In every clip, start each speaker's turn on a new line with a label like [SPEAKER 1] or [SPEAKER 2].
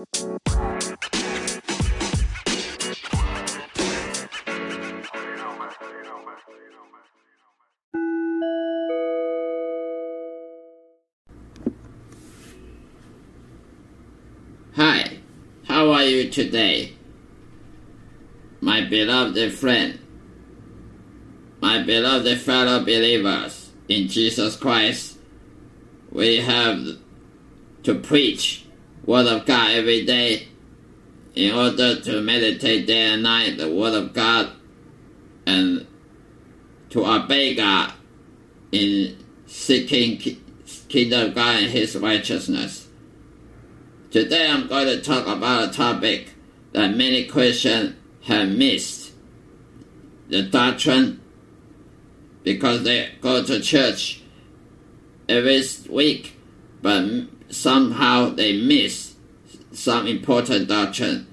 [SPEAKER 1] Hi, how are you today? My beloved friend, my beloved fellow believers in Jesus Christ, we have to preach Word of God every day in order to meditate day and night the Word of God and to obey God in seeking kingdom of God and His righteousness. Today I'm going to talk about a topic that many Christians have missed. The doctrine because they go to church every week, but somehow they miss some important doctrine.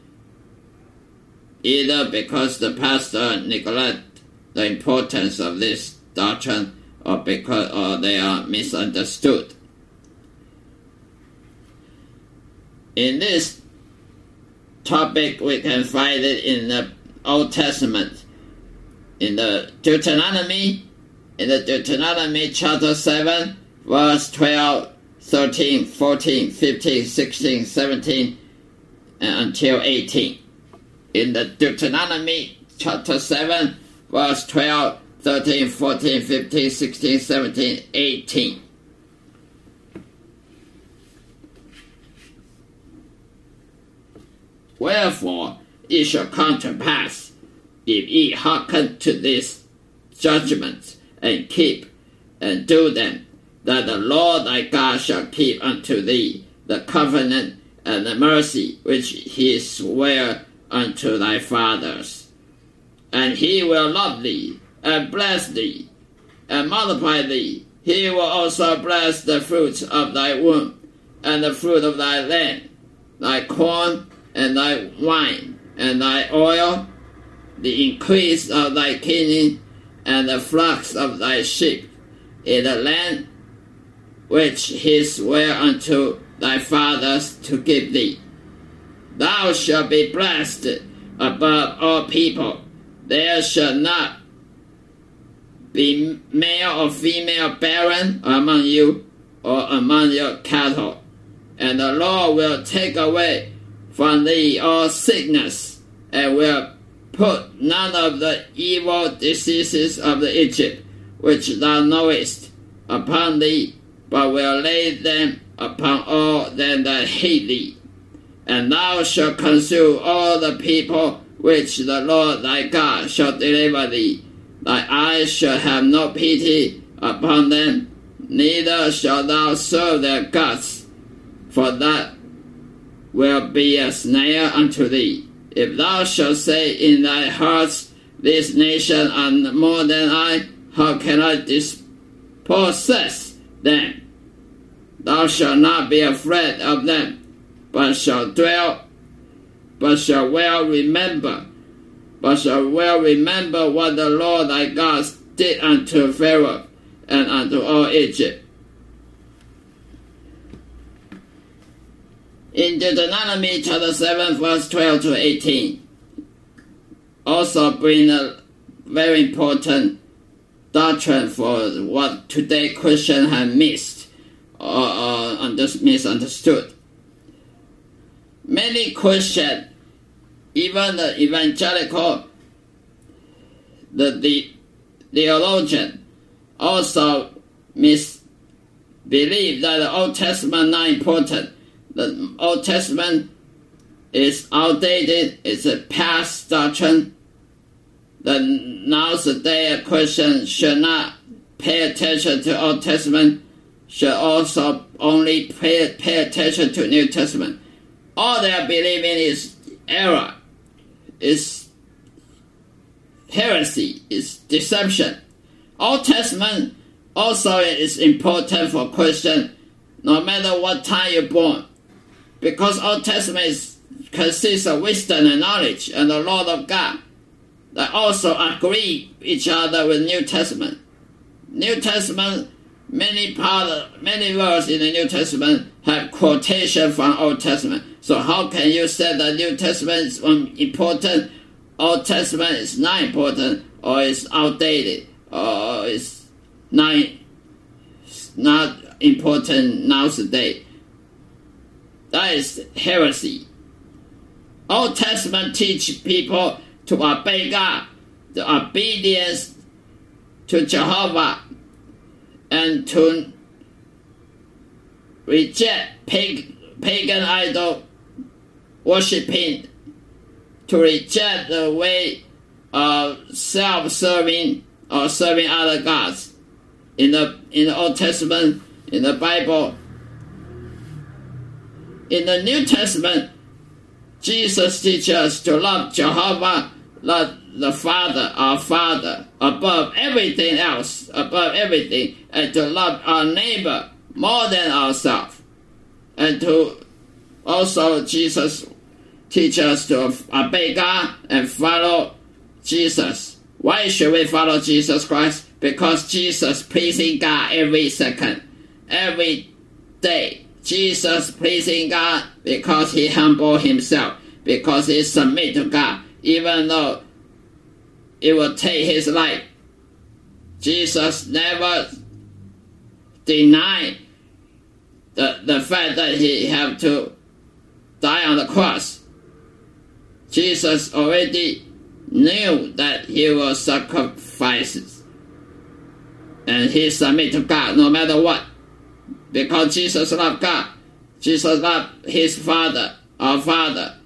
[SPEAKER 1] Either because the pastor neglect the importance of this doctrine or because or they are misunderstood. In this topic, we can find it in the Old Testament, in the Deuteronomy, in the Deuteronomy chapter 7, verse 12, 13, 14, 15, 16, 17, and until 18. In the Deuteronomy chapter 7, verse 12, 13, 14, 15, 16, 17, 18. Wherefore it shall come to pass, if ye hearken to these judgments, and keep and do them, that the Lord thy God shall keep unto thee the covenant and the mercy which he sware unto thy fathers. And he will love thee, and bless thee, and multiply thee. He will also bless the fruits of thy womb, and the fruit of thy land, thy corn, and thy wine, and thy oil, the increase of thy kidney, and the flocks of thy sheep, in the land which he sware unto thy fathers to give thee. Thou shalt be blessed above all people. There shall not be male or female barren among you or among your cattle. And the Lord will take away from thee all sickness, and will put none of the evil diseases of the Egypt, which thou knowest, upon thee, but will lay them upon all them that hate thee. And thou shalt consume all the people which the Lord thy God shall deliver thee. Thy eyes shall have no pity upon them, neither shalt thou serve their gods, for that will be a snare unto thee. If thou shalt say in thy hearts, This nation are more than I, how can I dispossess them? Thou shalt not be afraid of them, but shall dwell, but shall well remember, but shall well remember what the Lord thy God did unto Pharaoh and unto all Egypt. In Deuteronomy chapter 7, verse 12 to 18, also bring a very important doctrine for what today Christians have missed or, or under, misunderstood. Many Christians, even the evangelical, the, the theologian, also misbelieve that the Old Testament is not important. The Old Testament is outdated. It's a past doctrine. The nowadays Christian should not pay attention to Old Testament. Should also only pay, pay attention to New Testament. All they are believing is error, is heresy, is deception. Old Testament also is important for Christian, no matter what time you're born, because Old Testament is, consists of wisdom and knowledge and the Lord of God that also agree each other with New Testament. New Testament many part, many verses in the New Testament have quotation from Old Testament. So how can you say the New Testament is important, Old Testament is not important, or is outdated, or is not not important nowadays? That is heresy. Old Testament teach people to obey God, the obedience to Jehovah, and to reject pagan idol worshiping, to reject the way of self-serving or serving other gods. In the in the Old Testament, in the Bible, in the New Testament, Jesus teaches us to love Jehovah, love the Father, our Father, above everything else, above everything, and to love our neighbor more than ourselves. And to also, Jesus teach us to obey God and follow Jesus. Why should we follow Jesus Christ? Because Jesus pleasing God every second, every day. Jesus pleasing God because he humbled himself, because he submit to God, even though it will take his life. Jesus never denied the, the fact that he had to die on the cross. Jesus already knew that he will sacrifice and he submit to God no matter what because Jesus loved God. Jesus loved his Father, our Father.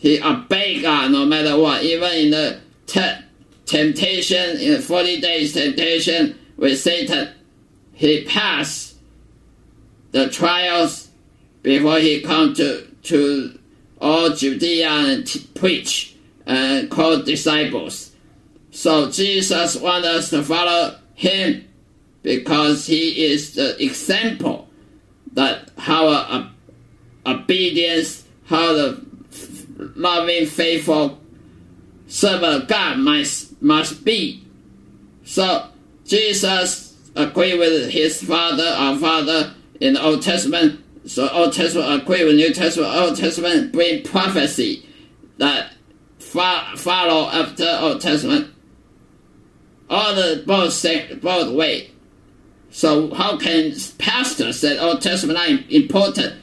[SPEAKER 1] He obeyed God no matter what, even in the te- temptation, in the 40 days temptation with Satan, he passed the trials before he come to, to all Judea and t- preach and call disciples. So Jesus wants us to follow him because he is the example that how a obedience, how the loving, faithful servant of God must, must be. So Jesus agreed with his father, our father in the Old Testament. So Old Testament agree with New Testament. Old Testament bring prophecy that follow after Old Testament. All the both say both way. So how can pastor say Old Testament not important?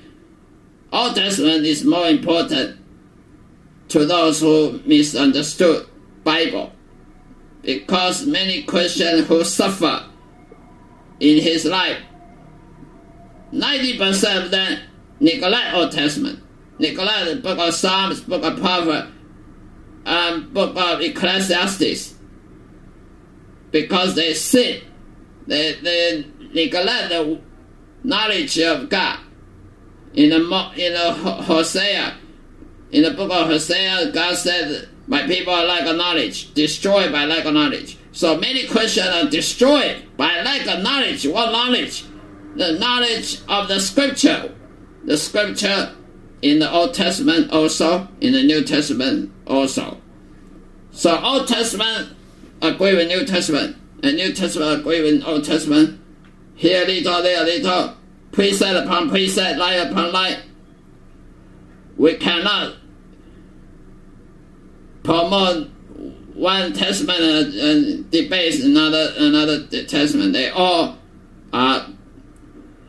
[SPEAKER 1] Old Testament is more important to those who misunderstood Bible. Because many Christians who suffer in his life, 90% of them neglect Old Testament, neglect the book of Psalms, book of Proverbs, and book of Ecclesiastes. Because they sit they, they neglect the knowledge of God. In the, in the Hosea, in the book of Hosea, God said, My people are lack of knowledge, destroyed by lack of knowledge. So many Christians are destroyed by lack of knowledge. What knowledge? The knowledge of the scripture. The scripture in the Old Testament also, in the New Testament also. So Old Testament agree with New Testament and New Testament agree with Old Testament. Here a little, there a little, precept upon precept, light upon light. We cannot promote one testament and, and debate another another testament. They all are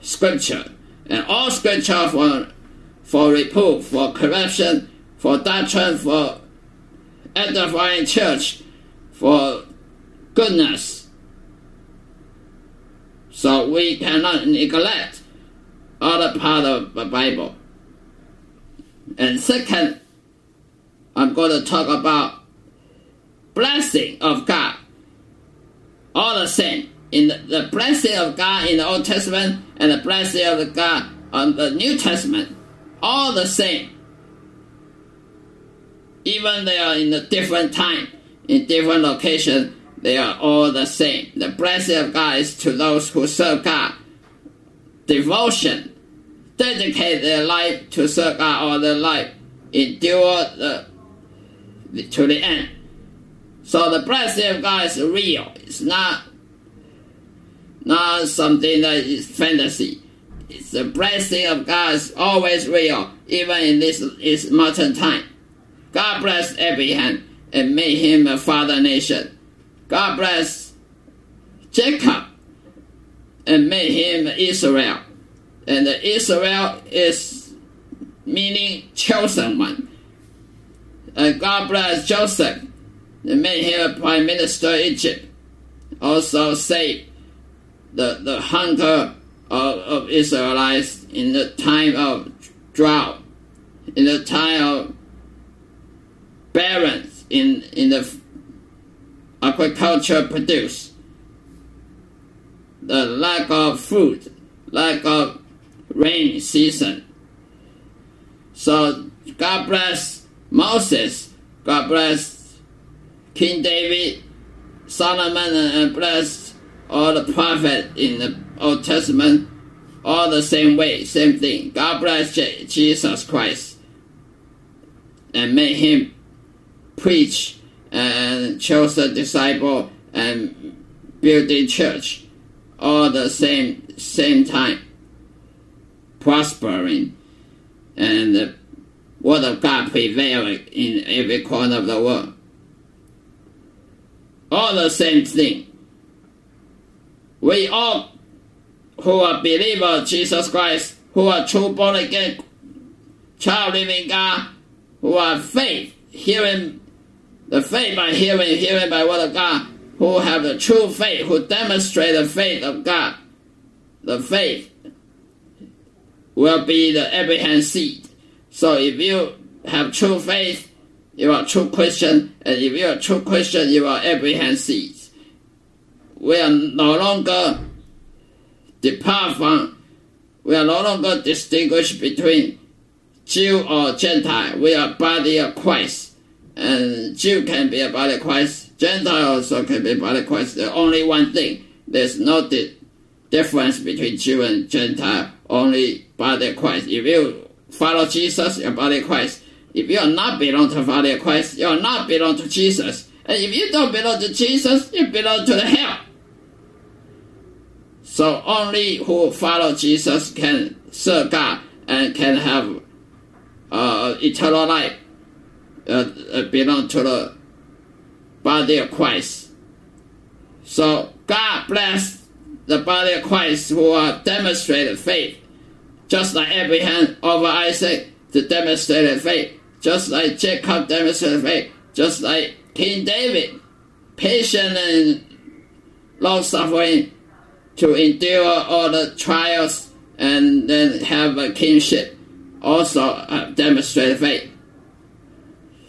[SPEAKER 1] scripture, and all scripture for for reproof, for correction, for doctrine, for edifying church, for goodness so we cannot neglect other part of the Bible. And second, I'm going to talk about blessing of God. All the same. In the, the blessing of God in the Old Testament and the blessing of God on the New Testament, all the same. Even they are in a different time, in different location, they are all the same. The blessing of God is to those who serve God. Devotion, dedicate their life to serve God all their life, endure the, to the end. So the blessing of God is real. It's not not something that is fantasy. It's the blessing of God is always real, even in this, this modern time. God bless Abraham and made him a father nation. God bless Jacob and made him Israel. And Israel is meaning chosen one. And God bless Joseph and made him a prime minister of Egypt. Also saved the, the hunger of, of Israelites in the time of drought, in the time of barren, in, in the agriculture produce, the lack of food, lack of rain season. So God bless Moses, God bless King David, Solomon, and bless all the prophets in the Old Testament, all the same way, same thing. God bless Jesus Christ and made him preach and chose a disciple and build building church all the same same time prospering and the word of God prevailing in every corner of the world. All the same thing. We all who are believers Jesus Christ, who are true born again, child living God, who are faith, hearing the faith by hearing, hearing by word of God, who have the true faith, who demonstrate the faith of God. The faith will be the Abraham seed. So if you have true faith, you are true Christian, and if you are true Christian, you are Abraham seed. We are no longer depart from, we are no longer distinguish between Jew or Gentile. We are body of Christ. And Jew can be a body of Christ. Gentile also can be a body of Christ. The only one thing. There's no di- difference between Jew and Gentile. Only body of Christ. If you follow Jesus, you're body Christ. If you are not belong to body of Christ, you are not belong to Jesus. And if you don't belong to Jesus, you belong to the hell. So only who follow Jesus can serve God and can have uh, eternal life, uh, uh, belong to the body of Christ. So God bless the body of Christ who are demonstrated faith, just like Abraham over Isaac to demonstrate faith, just like Jacob demonstrated faith, just like King David, patient and long suffering to endure all the trials and then have a kingship. Also uh, demonstrate faith.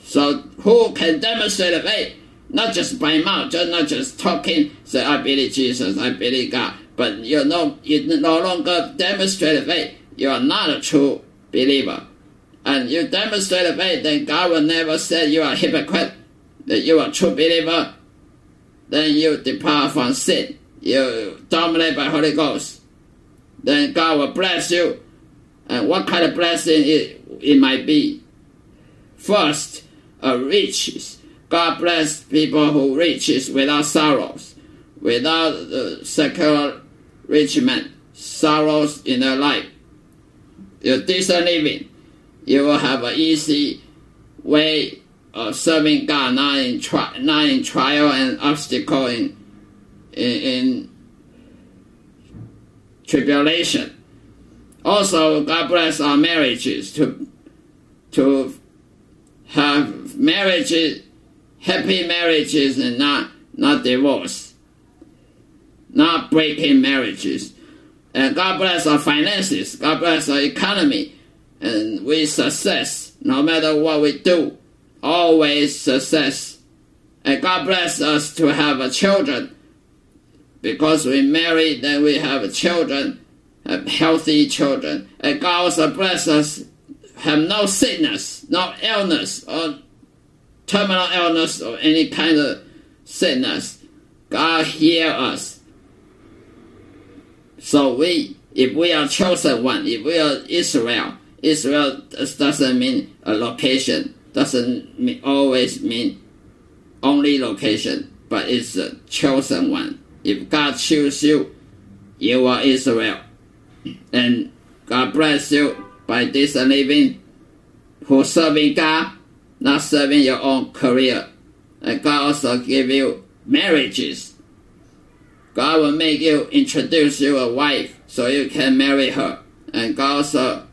[SPEAKER 1] So who can demonstrate faith? Not just by mouth, just not just talking, say I believe Jesus, I believe God. But you know you no longer demonstrate faith. You are not a true believer. And you demonstrate faith, then God will never say you are a hypocrite, that you are a true believer. Then you depart from sin you dominate by Holy Ghost, then God will bless you. And what kind of blessing it, it might be? First, a riches. God bless people who riches without sorrows, without the secular enrichment, sorrows in their life. You decent living, you will have an easy way of serving God, not in, tri- not in trial and obstacle in in, in tribulation. Also, God bless our marriages to to have marriages, happy marriages, and not not divorce, not breaking marriages. And God bless our finances. God bless our economy, and we success no matter what we do. Always success. And God bless us to have children because we marry, then we have children, have healthy children. And God also bless us, have no sickness, no illness, or terminal illness, or any kind of sickness. God heal us. So we, if we are chosen one, if we are Israel, Israel doesn't mean a location, doesn't mean, always mean only location, but it's a chosen one if God chooses you, you are Israel. And God bless you by this living who serving God, not serving your own career. And God also give you marriages. God will make you introduce you a wife so you can marry her. And God also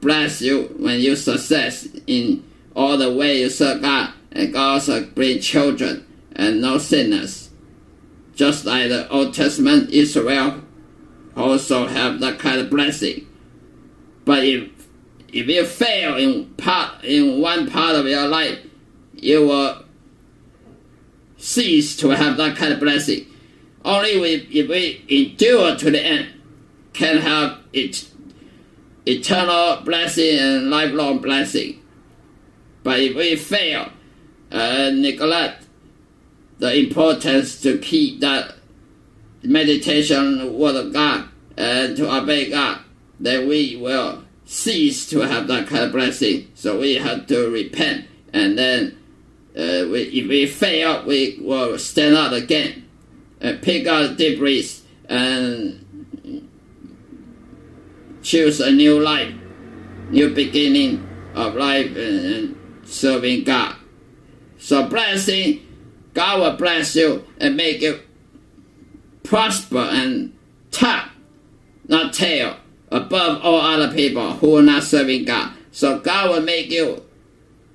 [SPEAKER 1] bless you when you success in all the way you serve God. And God also bring children and no sinners. Just like the Old Testament Israel also have that kind of blessing. But if if you fail in part in one part of your life, you will cease to have that kind of blessing. Only if, if we endure to the end can have it eternal blessing and lifelong blessing. But if we fail and neglect the importance to keep that meditation word of God and to obey God, then we will cease to have that kind of blessing. So we have to repent, and then uh, we, if we fail, we will stand up again, Uh, pick up debris, and choose a new life, new beginning of life, and serving God. So blessing, God will bless you and make you prosper and top, not tail, above all other people who are not serving God. So God will make you,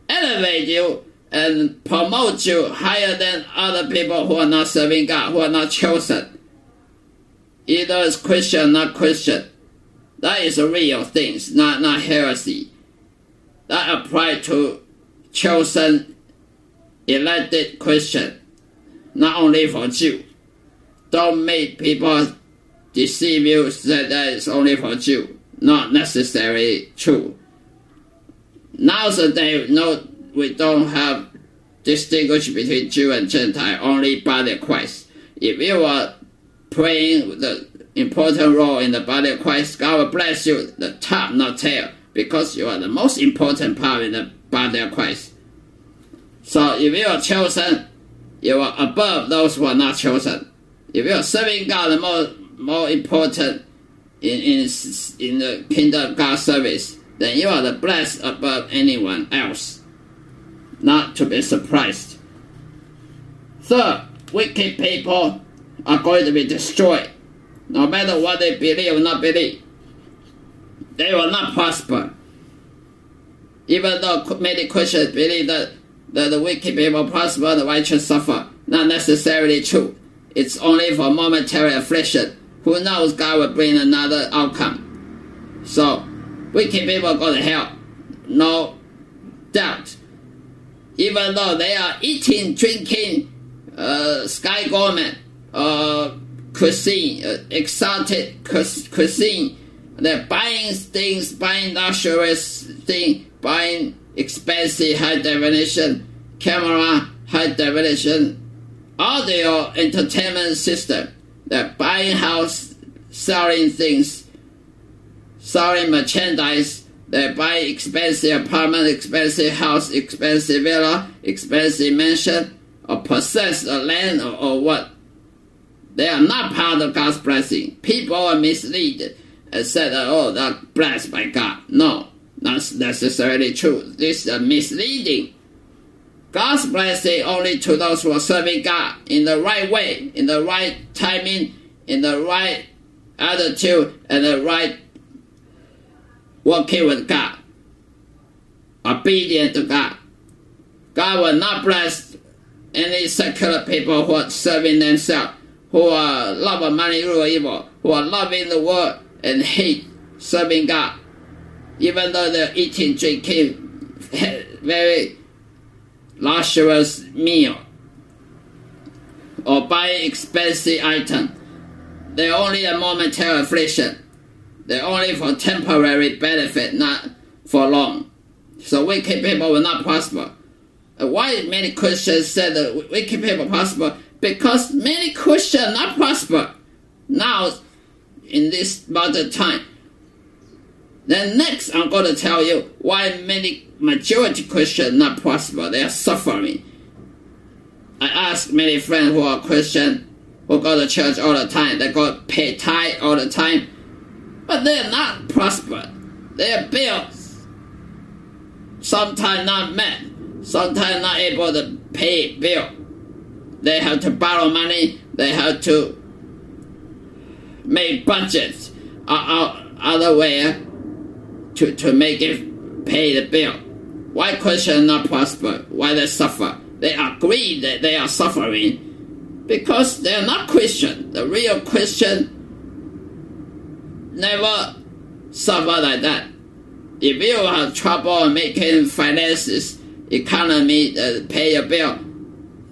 [SPEAKER 1] elevate you, and promote you higher than other people who are not serving God, who are not chosen. Either it's Christian, or not Christian. That is a real thing, not, not heresy. That apply to chosen, elected Christian, not only for Jew. Don't make people deceive you that that is only for Jew. Not necessarily true. Nowadays, no, we don't have distinguish between Jew and Gentile only by the Christ. If you are playing the important role in the body of Christ, God will bless you, the top, not tail, because you are the most important part in the body of Christ. So if you are chosen, you are above those who are not chosen. If you are serving God, the more more important in in in the kingdom of God service, then you are the blessed above anyone else. Not to be surprised. Third, wicked people are going to be destroyed, no matter what they believe or not believe. They will not prosper. Even though many Christians believe that, that the wicked people prosper, the righteous suffer. Not necessarily true. It's only for momentary affliction. Who knows God will bring another outcome. So, wicked people go to hell. No doubt. Even though they are eating, drinking, uh, sky gourmet, uh, cuisine, uh, exotic cuisine, they're buying things, buying luxurious things, buying expensive high definition camera, high definition audio entertainment system. They're buying house, selling things, selling merchandise. They buy expensive apartment, expensive house, expensive villa, expensive mansion, or possess a land or, or what. They are not part of God's blessing. People are misled and said, oh, they're blessed by God. No, not necessarily true. This is misleading. God's blessing only to those who are serving God in the right way, in the right timing, in the right attitude, and the right working with God, obedient to God. God will not bless any secular people who are serving themselves, who are love money, rule evil, who are loving the world and hate serving God, even though they're eating, drinking very luxurious meal or buy expensive item. They're only a momentary affliction. They're only for temporary benefit, not for long. So wicked people will not prosper. Uh, why many Christians said that wicked people prosper? Because many Christians not prosper now in this modern time. Then next, I'm going to tell you why many majority Christians not prosper. They are suffering. I ask many friends who are Christian, who go to church all the time. They go pay tithe all the time. But they're not prospered. Their bills sometimes not met. Sometimes not able to pay bill. They have to borrow money. They have to make budgets other way to, to make it pay the bill. Why Christians not prosper? Why they suffer? They agree that they are suffering because they are not Christian. The real Christian never suffer like that. If you have trouble making finances, economy, uh, pay your bill,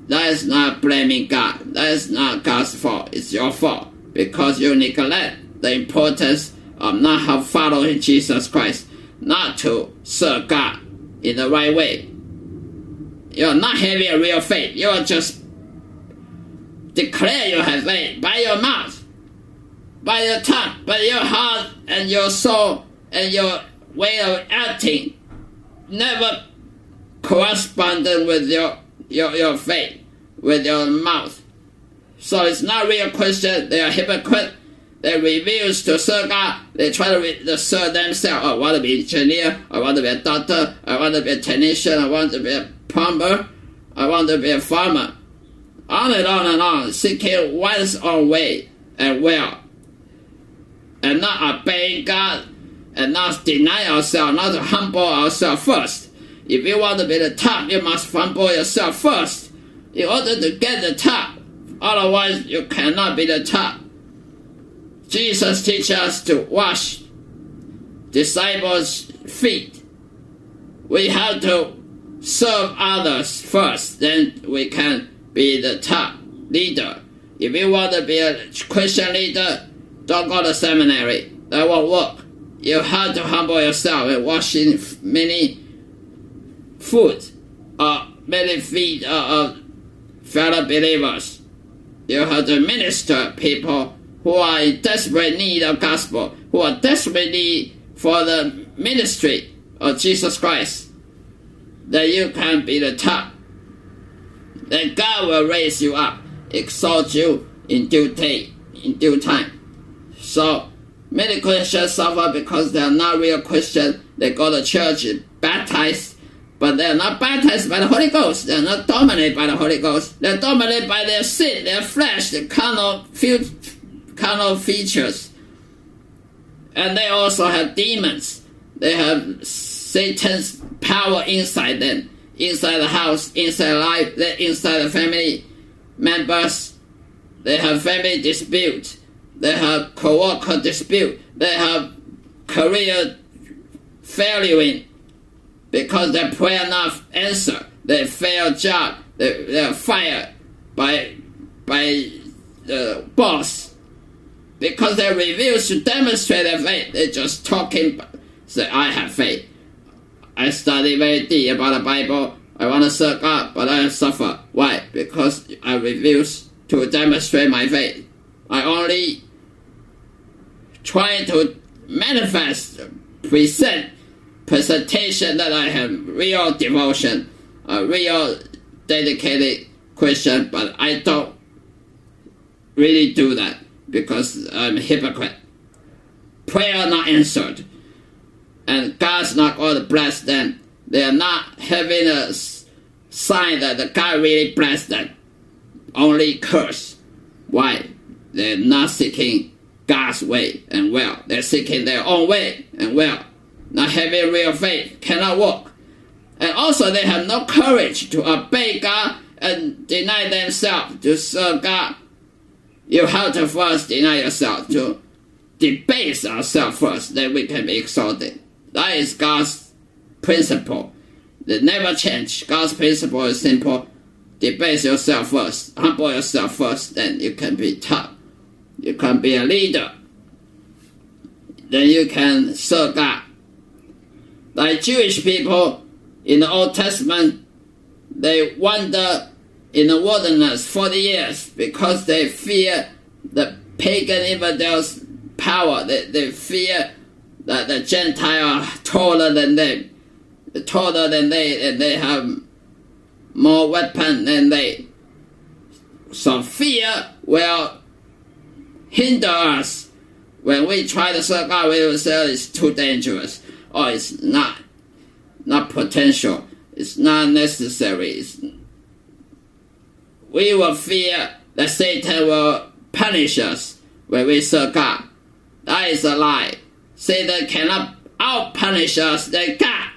[SPEAKER 1] that is not blaming God. That is not God's fault. It's your fault because you neglect the importance of not have following Jesus Christ, not to serve God in the right way. You're not having a real faith. You are just declare you have faith by your mouth, by your tongue, but your heart and your soul and your way of acting never corresponding with your, your, your faith, with your mouth. So it's not real Christian, they are hypocrite. They refuse to serve God. They try to, re- to serve themselves. I want to be engineer. I want to be a doctor. I want to be a technician. I want to be a plumber. I want to be a farmer. On and on and on, seeking one's own way and will. And not obeying God and not deny ourselves, not to humble ourselves first. If you want to be the top, you must humble yourself first in order to get the top. Otherwise, you cannot be the top. Jesus teaches us to wash disciples' feet. We have to serve others first, then we can be the top leader. If you want to be a Christian leader, don't go to seminary. That won't work. You have to humble yourself and washing many food or uh, many feet of fellow believers. You have to minister people who are in desperate need of gospel, who are desperate need for the ministry of Jesus Christ, that you can be the top. Then God will raise you up, exalt you in due day, in due time. So many Christians suffer because they are not real Christians. They go to church, baptized, but they are not baptized by the Holy Ghost. They are not dominated by the Holy Ghost. They are dominated by their sin, their flesh, the carnal carnal features. And they also have demons. They have Satan's power inside them, inside the house, inside life, inside the family members. They have family dispute. They have co-worker dispute. They have career failure because they pray enough answer. They fail job. They, they are fired by by the boss because they refuse to demonstrate their faith. They're just talking, say, I have faith. I study very deep about the Bible. I want to serve God, but I suffer. Why? Because I refuse to demonstrate my faith. I only try to manifest, present, presentation that I have real devotion, a real dedicated Christian, but I don't really do that because I'm a hypocrite. Prayer not answered. And God's not going to bless them. They are not having a sign that God really blessed them. Only curse. Why? They're not seeking God's way and will. They're seeking their own way and will. Not having real faith. Cannot work. And also they have no courage to obey God and deny themselves to serve God you have to first deny yourself to debase ourselves first, then we can be exalted. That is God's principle. They never change. God's principle is simple. Debase yourself first, humble yourself first, then you can be top. You can be a leader. Then you can serve God. Like Jewish people in the Old Testament, they wander in the wilderness 40 years because they fear the pagan infidels' power. They, they fear that the Gentile are taller than them, taller than they, and they have more weapon than they. So fear will hinder us. When we try to serve God, we will say it's too dangerous or it's not not potential. It's not necessary. It's, we will fear that Satan will punish us when we serve God. That is a lie. Satan cannot out punish us than God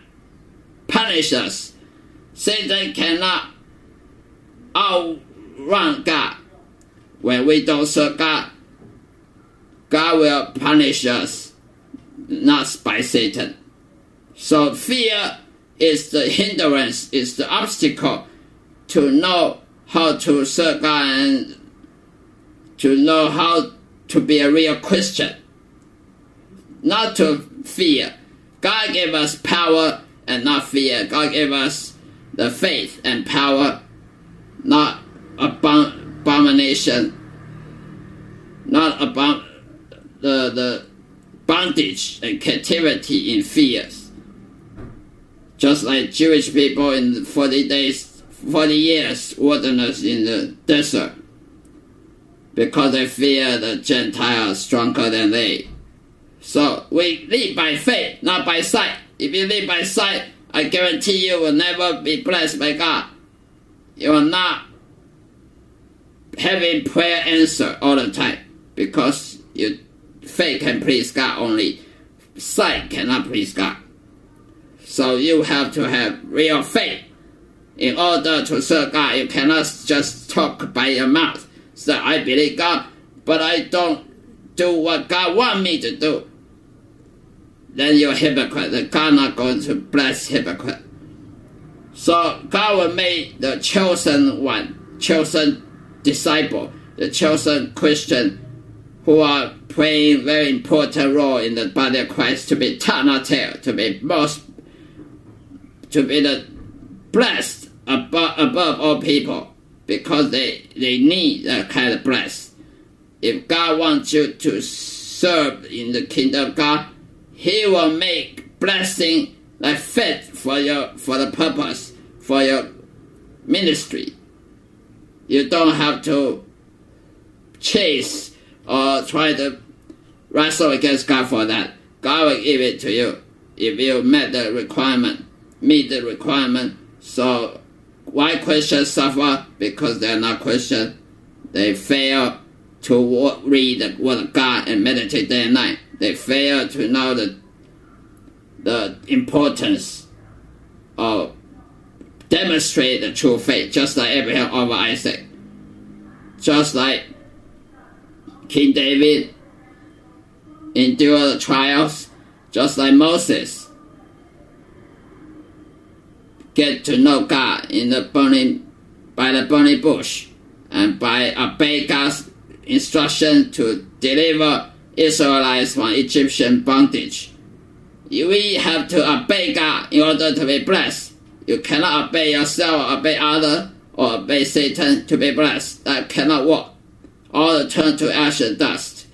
[SPEAKER 1] punish us. Satan cannot outrun God. When we don't serve God, God will punish us, not by Satan. So fear is the hindrance, is the obstacle to know how to serve God and to know how to be a real Christian. Not to fear. God gave us power and not fear. God gave us the faith and power, not abomination, not about the, the bondage and captivity in fears. Just like Jewish people in 40 days, 40 years wilderness in the desert, because they fear the Gentiles stronger than they. So we live by faith, not by sight. If you live by sight, I guarantee you will never be blessed by God. You will not having prayer answer all the time because your faith can please God only. Sight cannot please God. So you have to have real faith in order to serve God. You cannot just talk by your mouth. So I believe God, but I don't do what God want me to do then you're hypocrite. God not going to bless hypocrite. So God will make the chosen one, chosen disciple, the chosen Christian who are playing very important role in the body of Christ to be tail, to be most, to be the blessed above, above all people because they, they need that kind of bless. If God wants you to serve in the kingdom of God, he will make blessing like fit for your for the purpose for your ministry. You don't have to chase or try to wrestle against God for that. God will give it to you if you met the requirement, meet the requirement. So why Christians suffer? Because they're not Christian. They fail to read the Word of God and meditate day and night they fail to know the, the importance of demonstrate the true faith, just like Abraham over Isaac, just like King David endured trials, just like Moses get to know God in the burning by the burning bush and by obey God's instruction to deliver Israelites from Egyptian bondage. We have to obey God in order to be blessed. You cannot obey yourself, obey other, or obey Satan to be blessed. That cannot work. All turn to ash and dust.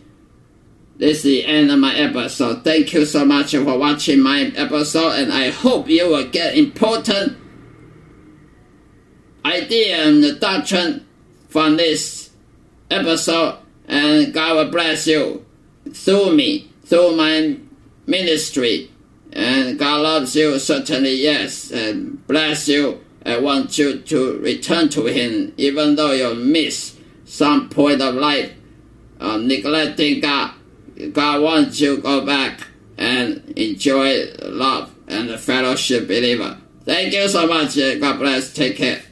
[SPEAKER 1] This is the end of my episode. Thank you so much for watching my episode, and I hope you will get important idea and doctrine from this episode, and God will bless you through me, through my ministry. And God loves you, certainly, yes, and bless you. I want you to return to Him, even though you miss some point of life, uh, neglecting God. God wants you to go back and enjoy love and fellowship believer. Thank you so much. God bless. Take care.